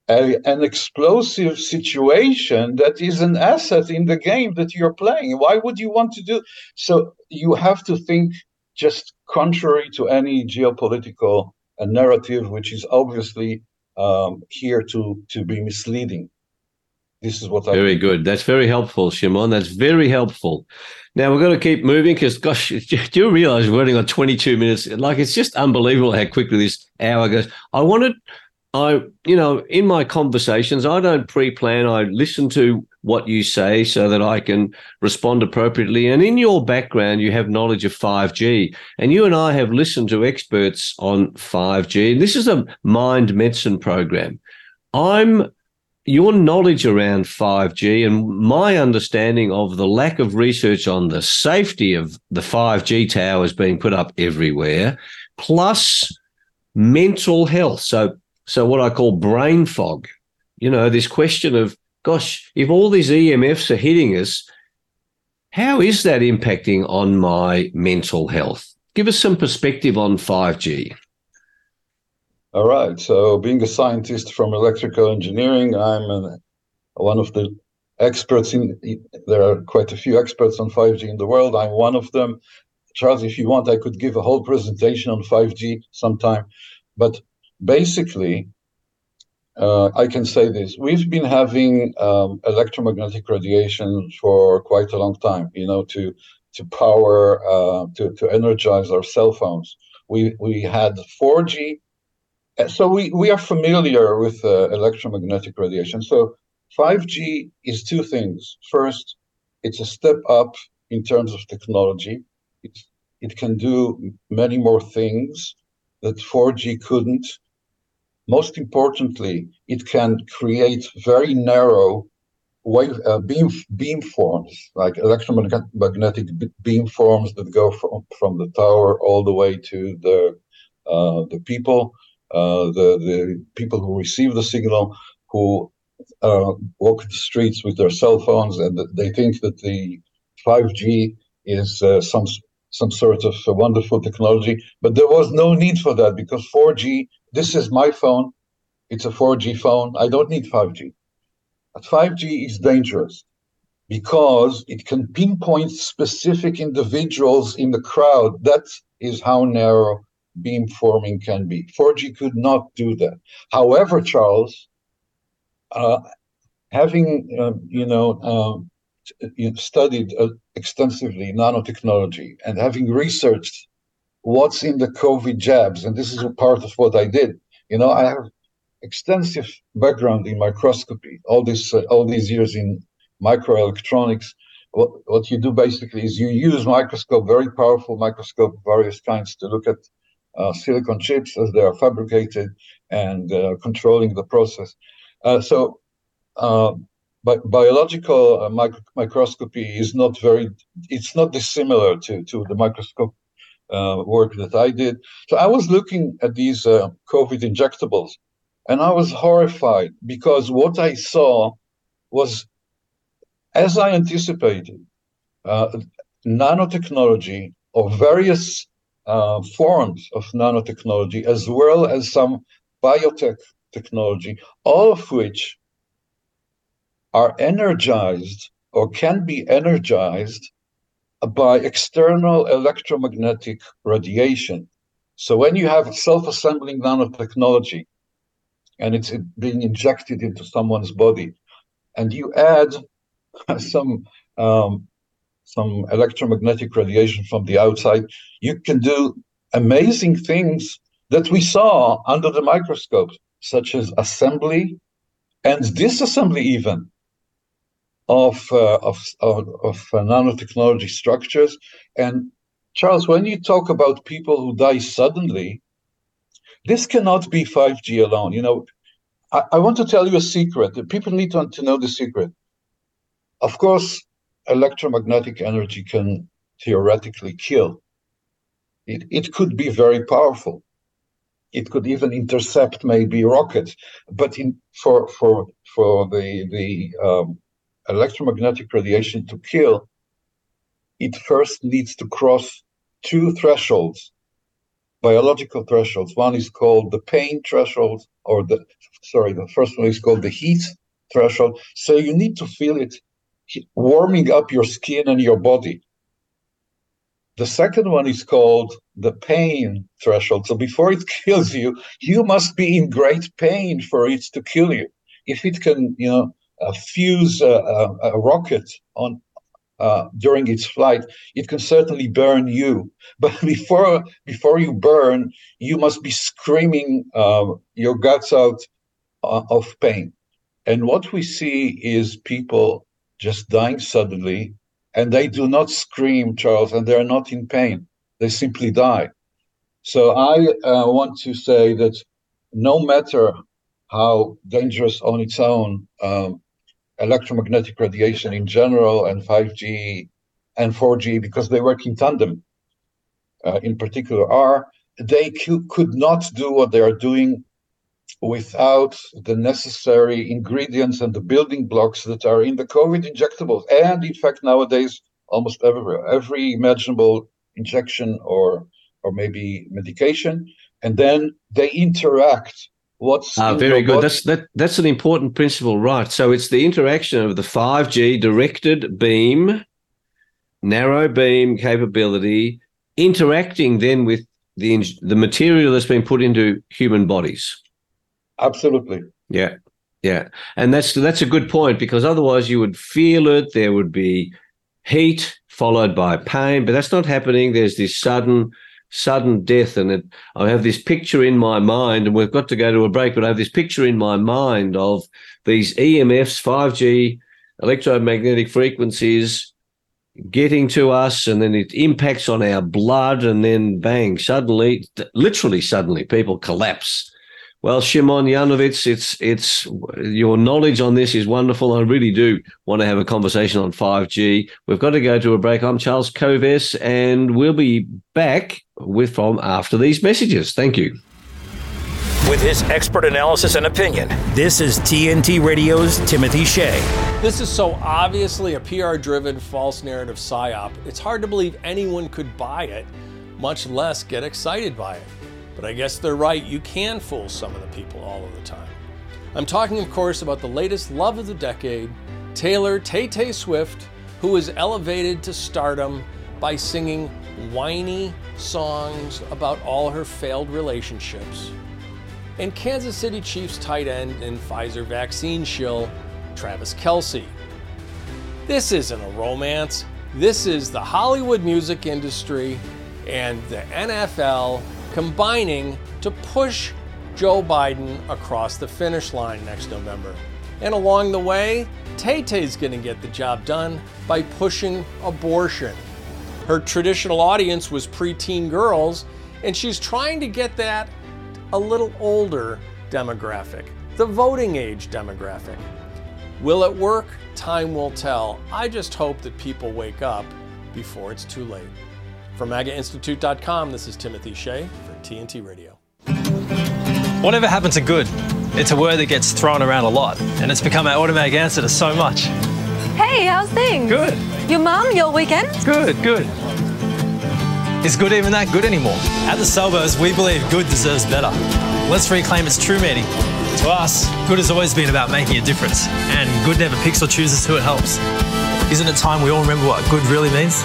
a, an explosive situation that is an asset in the game that you're playing. Why would you want to do so? You have to think just contrary to any geopolitical uh, narrative, which is obviously um, here to to be misleading. This is what I very good. That's very helpful, Shimon. That's very helpful. Now we're going to keep moving because, gosh, do you realize we're running on 22 minutes? Like it's just unbelievable how quickly this hour goes. I wanted, I, you know, in my conversations, I don't pre-plan. I listen to what you say so that I can respond appropriately. And in your background, you have knowledge of 5G, and you and I have listened to experts on 5G. This is a mind medicine program. I'm your knowledge around 5G and my understanding of the lack of research on the safety of the 5G towers being put up everywhere, plus mental health. So, so what I call brain fog. You know, this question of, gosh, if all these EMFs are hitting us, how is that impacting on my mental health? Give us some perspective on 5G. All right. So, being a scientist from electrical engineering, I'm an, one of the experts in. There are quite a few experts on 5G in the world. I'm one of them. Charles, if you want, I could give a whole presentation on 5G sometime. But basically, uh, I can say this: we've been having um, electromagnetic radiation for quite a long time. You know, to to power, uh, to to energize our cell phones. We we had 4G so we, we are familiar with uh, electromagnetic radiation. So 5G is two things. First, it's a step up in terms of technology. It, it can do many more things that 4G couldn't. Most importantly, it can create very narrow wave uh, beam beam forms, like electromagnetic beam forms that go from, from the tower all the way to the uh, the people the the people who receive the signal who uh, walk the streets with their cell phones and they think that the 5G is uh, some some sort of wonderful technology, but there was no need for that because 4G. This is my phone; it's a 4G phone. I don't need 5G. But 5G is dangerous because it can pinpoint specific individuals in the crowd. That is how narrow beam forming can be. 4G could not do that. However, Charles, uh, having uh, you know um, studied uh, extensively nanotechnology and having researched what's in the COVID jabs, and this is a part of what I did. You know, I have extensive background in microscopy. All this, uh, all these years in microelectronics. What, what you do basically is you use microscope, very powerful microscope, various kinds, to look at silicon chips as they are fabricated and uh, controlling the process. Uh, so, bi- biological microscopy is not very, it's not dissimilar to, to the microscope uh, work that I did. So I was looking at these uh, COVID injectables and I was horrified because what I saw was, as I anticipated, uh, nanotechnology of various uh, forms of nanotechnology as well as some biotech technology, all of which are energized or can be energized by external electromagnetic radiation. So when you have self-assembling nanotechnology and it's being injected into someone's body, and you add some um, some electromagnetic radiation from the outside, you can do amazing things that we saw under the microscope, such as assembly and disassembly even of uh, of of, of uh, nanotechnology structures. And Charles, when you talk about people who die suddenly, this cannot be 5G alone. You know, I, I want to tell you a secret. People need to, to know the secret. Of course, electromagnetic energy can theoretically kill. It, it could be very powerful. It could even intercept maybe rockets. But in, for for for the the um, electromagnetic radiation to kill, it first needs to cross two thresholds, biological thresholds. One is called the pain threshold, or the sorry, the first one is called the heat threshold. So you need to feel it warming up your skin and your body. The second one is called the pain threshold. So before it kills you, you must be in great pain for it to kill you. If it can, you know, uh, fuse a, a, a, rocket on uh, during its flight, it can certainly burn you. But before before you burn, you must be screaming uh, your guts out uh, of pain. And what we see is people just dying suddenly, and they do not scream, Charles, and they are not in pain. They simply die. So I uh, want to say that no matter how dangerous on its own um, electromagnetic radiation in general and 5G and 4G, because they work in tandem, uh, in particular, are, they could not do what they are doing without the necessary ingredients and the building blocks that are in the COVID injectables. And in fact, nowadays, almost everywhere, every imaginable injection or or maybe medication, and then they interact. What's ah, very good. That's that. That's an important principle, right? So it's the interaction of the five G directed beam, narrow beam capability, interacting then with the the material that's been put into human bodies. Absolutely. Yeah. Yeah. And that's that's a good point because otherwise you would feel it. There would be heat followed by pain, but that's not happening. There's this sudden sudden death. And it, I have this picture in my mind, and we've got to go to a break, but I have this picture in my mind of these EMFs, 5G electromagnetic frequencies getting to us, and then it impacts on our blood, and then bang, suddenly, literally suddenly, people collapse well, Shimon Yanowitz, it's it's your knowledge on this is wonderful. I really do want to have a conversation on 5G. We've got to go to a break. I'm Charles Kovess, and we'll be back with from after these messages. Thank you. With his expert analysis and opinion, this is TNT Radio's Timothy Shea. This is so obviously a PR driven false narrative psyop. It's hard to believe anyone could buy it, much less get excited by it. But I guess they're right, you can fool some of the people all of the time. I'm talking, of course, about the latest love of the decade, Taylor Tay Tay Swift, who was elevated to stardom by singing whiny songs about all her failed relationships. And Kansas City Chiefs tight end and Pfizer vaccine shill, Travis Kelce. This isn't a romance. This is the Hollywood music industry and the NFL combining to push Joe Biden across the finish line next November. And along the way, Tay Tay's going to get the job done by pushing abortion. Her traditional audience was preteen girls, and she's trying to get that a little older demographic, the voting age demographic. Will it work? Time will tell. I just hope that people wake up before it's too late. From MAGAInstitute.com, this is Timothy Shea for TNT Radio. Whatever happened to good? It's a word that gets thrown around a lot, and it's become our automatic answer to so much. Hey, how's things? Good. Your mum, your weekend? Good, good. Is good even that good anymore? At the Salvos, we believe good deserves better. Let's reclaim its true meaning. To us, good has always been about making a difference, and good never picks or chooses who it helps. Isn't it time we all remember what good really means?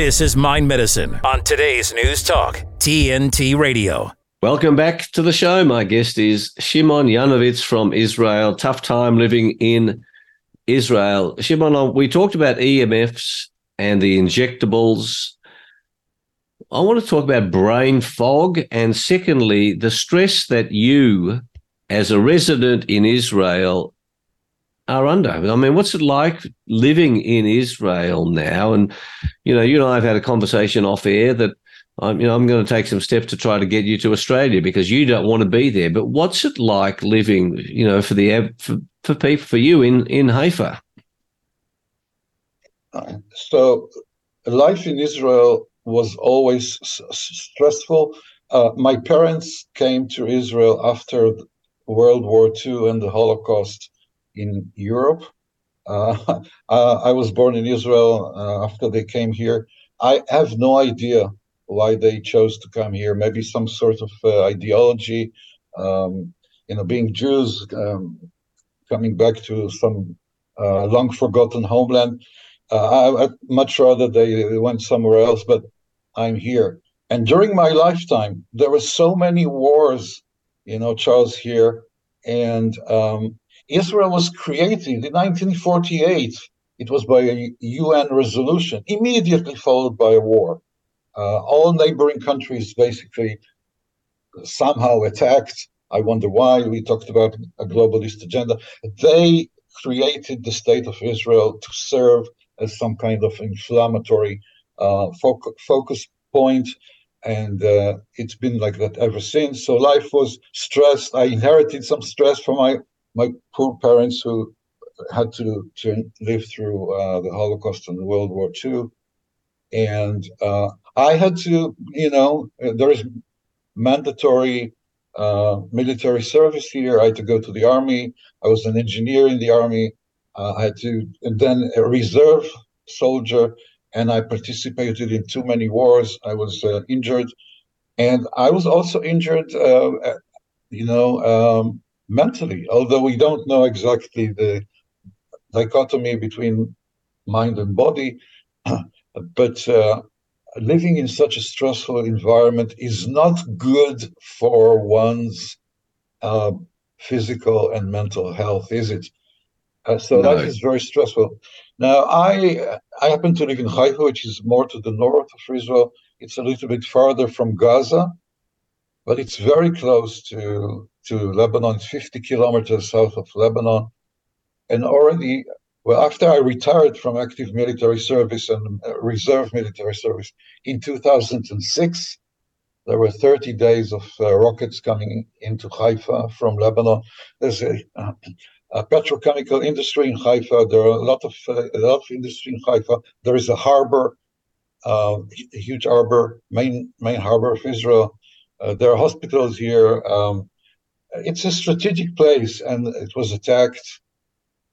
This is Mind Medicine on today's News Talk, TNT Radio. Welcome back to the show. My guest is Shimon Yanowitz from Israel. Tough time living in Israel. Shimon, uh, we talked about EMFs and the injectables. I want to talk about brain fog and, secondly, the stress that you, as a resident in Israel, are under. I mean, what's it like living in Israel now? And you know, you and I have had a conversation off air that I'm, you know, I'm going to take some steps to try to get you to Australia because you don't want to be there. But what's it like living, you know, for the for, for people for you in in Haifa? So, life in Israel was always s- stressful. Uh, my parents came to Israel after World War II and the Holocaust in Europe. Uh, I was born in Israel uh, after they came here. I have no idea why they chose to come here. Maybe some sort of uh, ideology, um, you know, being Jews, um, coming back to some uh, long forgotten homeland. Uh, I, would much rather they went somewhere else, but I'm here. And during my lifetime, there were so many wars you know, Charles here. And um, Israel was created in 1948. It was by a UN resolution, immediately followed by a war. Uh, all neighboring countries basically somehow attacked. I wonder why. We talked about a globalist agenda. They created the state of Israel to serve as some kind of inflammatory uh, focus point, and uh, it's been like that ever since. So life was stressed. I inherited some stress from my my poor parents who had to to live through uh, the Holocaust and World War II, and uh, I had to, you know, there is mandatory uh, military service here. I had to go to the army. I was an engineer in the army. Uh, I had to, and then a reserve soldier, and I participated in too many wars. I was uh, injured, and I was also injured, uh, you know, um, mentally. Although we don't know exactly the dichotomy between mind and body, but uh, living in such a stressful environment is not good for one's uh, physical and mental health, is it? Uh, so no. that is very stressful. Now, I I happen to live in Haifa, which is more to the north of Israel. It's a little bit farther from Gaza, but it's very close to to Lebanon. It's 50 kilometers south of Lebanon, and already well, after I retired from active military service and uh, reserve military service in 2006, there were 30 days of uh, rockets coming into Haifa from Lebanon. There's a, uh, a, petrochemical industry in Haifa. There are a lot of uh, a lot of industry in Haifa. There is a harbor, uh, a huge harbor, main main harbor of Israel. Uh, there are hospitals here. Um, it's a strategic place, and it was attacked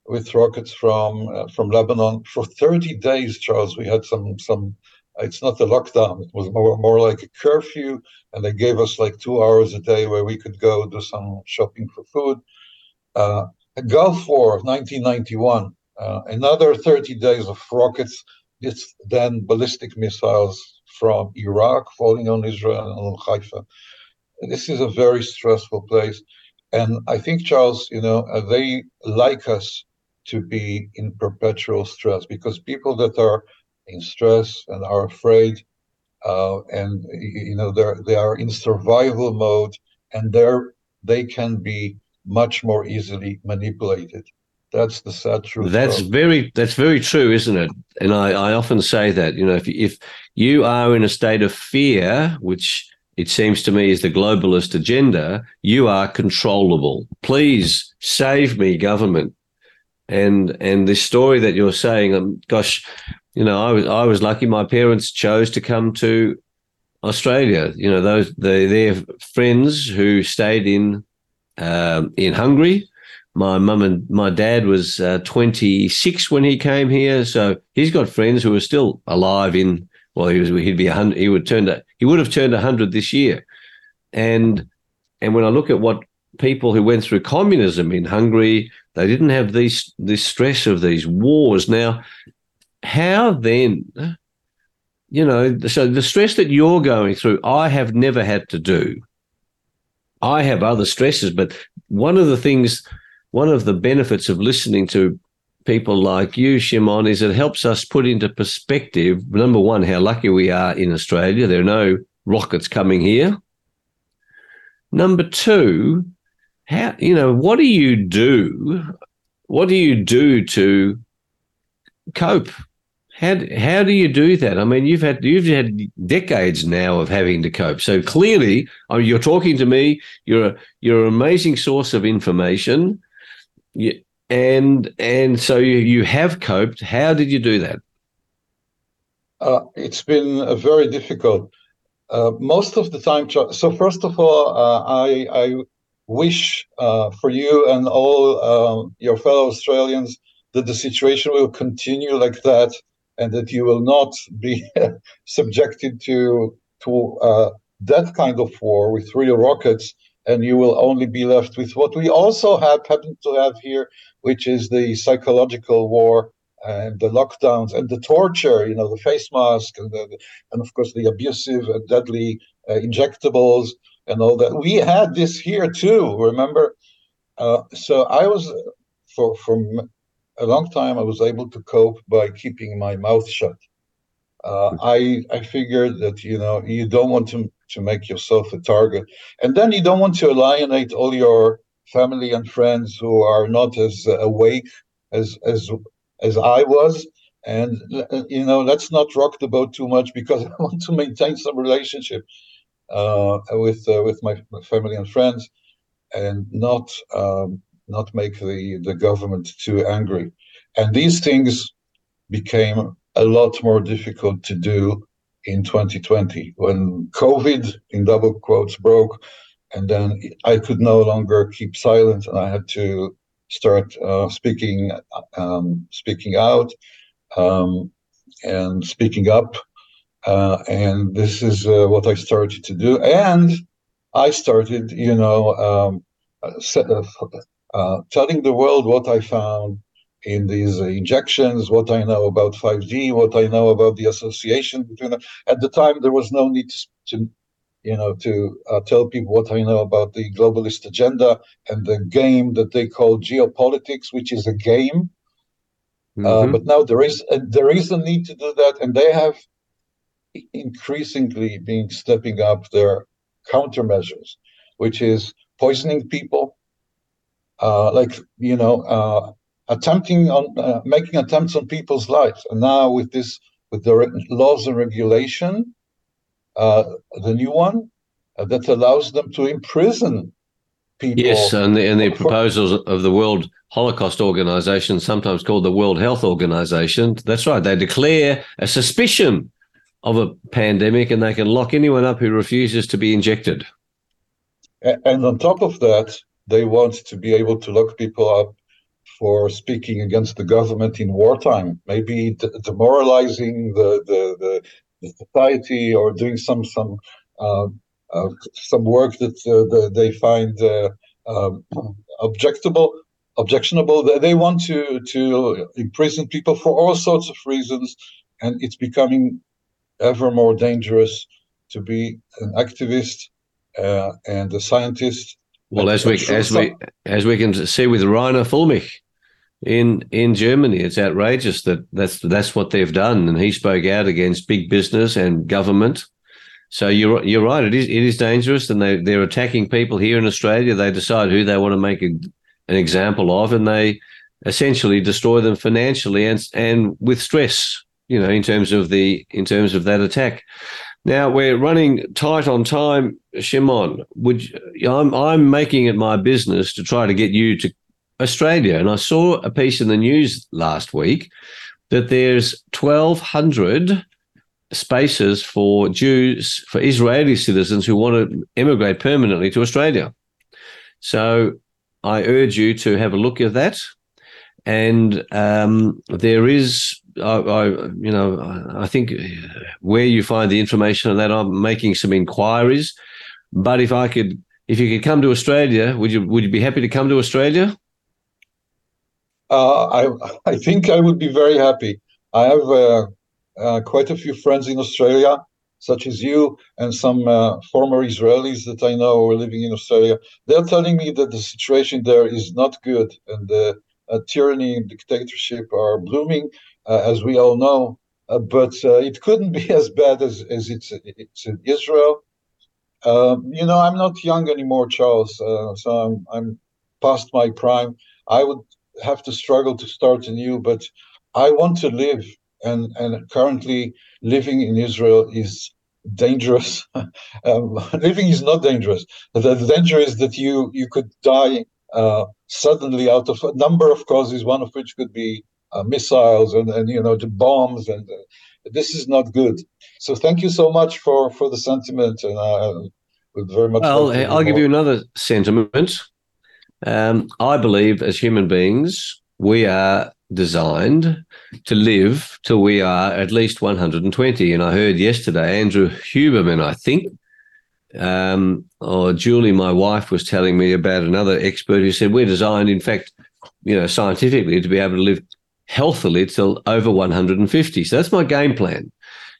with rockets from uh, from Lebanon for 30 days. Charles, we had some some. It's not a lockdown; it was more more like a curfew, and they gave us like two hours a day where we could go do some shopping for food. Uh, a Gulf War of 1991, uh, another 30 days of rockets. It's then ballistic missiles from Iraq falling on Israel and on Haifa. This is a very stressful place. And I think, Charles, you know, uh, they like us to be in perpetual stress because people that are in stress and are afraid uh, and you know they're they are in survival mode and they're they can be much more easily manipulated that's the sad truth that's of. very that's very true isn't it and I, I often say that you know if, if you are in a state of fear which it seems to me is the globalist agenda you are controllable please save me government and and this story that you're saying, um, gosh, you know, I was I was lucky. My parents chose to come to Australia. You know, those they their friends who stayed in um, in Hungary. My mum and my dad was uh, 26 when he came here, so he's got friends who are still alive. In well, he was he'd be hundred. He would turn to he would have turned hundred this year, and and when I look at what people who went through communism in Hungary, they didn't have these this stress of these wars. Now, how then? You know, so the stress that you're going through, I have never had to do. I have other stresses, but one of the things, one of the benefits of listening to people like you, Shimon, is it helps us put into perspective, number one, how lucky we are in Australia. There are no rockets coming here. Number two, how you know what do you do? What do you do to cope? How how do you do that? I mean you've had you've had decades now of having to cope. So clearly I mean, you're talking to me. You're a, you're an amazing source of information. You, and and so you, you have coped. How did you do that? Uh, it's been uh, very difficult uh, most of the time so first of all uh, i i wish uh, for you and all uh, your fellow Australians that the situation will continue like that and that you will not be subjected to to uh, that kind of war with real rockets and you will only be left with what we also have happen to have here which is the psychological war and the lockdowns and the torture you know the face mask and, the, and of course the abusive and deadly uh, injectables and all that. We had this here too. Remember? Uh, so I was for for a long time. I was able to cope by keeping my mouth shut. Uh, I I figured that you know you don't want to to make yourself a target, and then you don't want to alienate all your family and friends who are not as awake as as as I was. And you know, let's not rock the boat too much because I want to maintain some relationship uh, with uh, with my, family and friends, and not um, not make the the government too angry. And these things became a lot more difficult to do in 2020 when COVID, in double quotes, broke, and then I could no longer keep silent, and I had to start uh, speaking um, speaking out um, and speaking up. Uh, and this is uh, what I started to do. And I started, you know, um, uh, uh, telling the world what I found in these injections, what I know about 5G, what I know about the association between them. At the time, there was no need to, you know, to uh, tell people what I know about the globalist agenda and the game that they call geopolitics, which is a game. Uh, mm-hmm. Uh, but now there is a, there is a need to do that, and they have increasingly been stepping up their countermeasures, which is poisoning people, uh, like you know, uh, attempting on uh, making attempts on people's lives. And now with this, with the re- laws and regulation, uh, the new one uh, that allows them to imprison people. Yes, and the, and the proposals of the World Holocaust Organization, sometimes called the World Health Organization. That's right. They declare a suspicion of a pandemic and they can lock anyone up who refuses to be injected. And on top of that, they want to be able to lock people up for speaking against the government in wartime, maybe demoralizing the, the, the, the society or doing some some uh, uh, some work that uh, they find uh, um, objectable objectionable. They want to to imprison people for all sorts of reasons, and it's becoming ever more dangerous to be an activist uh, and a scientist. Well, as we as we as we can see with Reiner Fuellmich in in Germany, it's outrageous that that's that's what they've done, and he spoke out against big business and government. So you're you're right. It is it is dangerous, and they they're attacking people here in Australia. They decide who they want to make a an example of, and they essentially destroy them financially and and with stress. You know, in terms of the in terms of that attack. Now we're running tight on time, Shimon. Would you, I'm I'm making it my business to try to get you to Australia, and I saw a piece in the news last week that there's 1,200 spaces for Jews, for Israeli citizens who want to immigrate permanently to Australia. So I urge you to have a look at that. And um, there is, I, I, you know, I think where you find the information on that, I'm making some inquiries. But if I could, if you could come to Australia, would you would you be happy to come to Australia? Uh, I I think I would be very happy. I have uh, uh, quite a few friends in Australia such as you and some former Israelis that I know are living in Australia, they're telling me that the situation there is not good and the tyranny and dictatorship are blooming, as we all know. Uh, but uh, it couldn't be as bad as, as it's, it's in Israel. Um, you know, I'm not young anymore, Charles, so I'm, I'm past my prime. I would have to struggle to start anew, but I want to live and and currently living in Israel is dangerous. um, living is not dangerous. The, the, danger is that you you could die uh, suddenly out of a number of causes, one of which could be uh, missiles and, and you know the bombs, and uh, this is not good. So thank you so much for for the sentiment, and I would very much. Well, I'll give you another sentiment. Um, I believe as human beings we are designed to live till we are at least 120. And I heard yesterday Andrew Huberman, I think, um, or Julie, my wife, was telling me about another expert who said we're designed, in fact, you know, scientifically to be able to live healthily till over 150. So that's my game plan.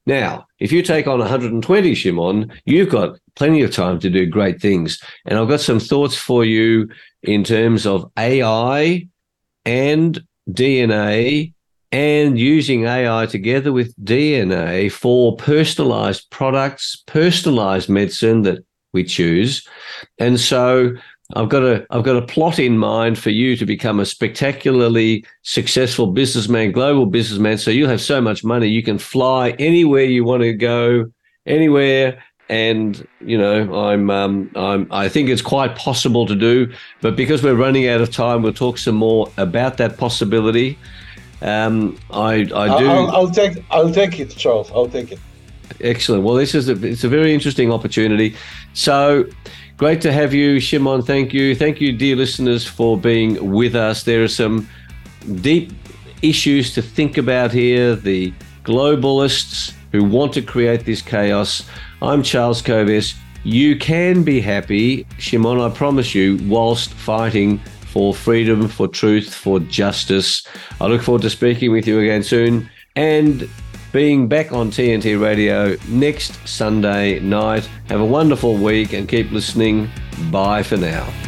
Now, if you take on 120, Shimon, you've got plenty of time to do great things. And I've got some thoughts for you in terms of AI and DNA and using AI together with DNA for personalized products, personalized medicine that we choose. And so I've got a I've got a plot in mind for you to become a spectacularly successful businessman, global businessman. So you'll have so much money you can fly anywhere you want to go, anywhere. And you know, I'm um, I'm I think it's quite possible to do. But because we're running out of time, we'll talk some more about that possibility. Um, I I do. I'll, I'll take I'll take it, Charles. I'll take it. Excellent. Well, this is a, it's a very interesting opportunity. So great to have you, Shimon. Thank you. Thank you, dear listeners, for being with us. There are some deep issues to think about here. The globalists who want to create this chaos. I'm Charles Kovess. You can be happy, Shimon, I promise you, whilst fighting for freedom, for truth, for justice. I look forward to speaking with you again soon. And being back on TNT Radio next Sunday night. Have a wonderful week and keep listening. Bye for now.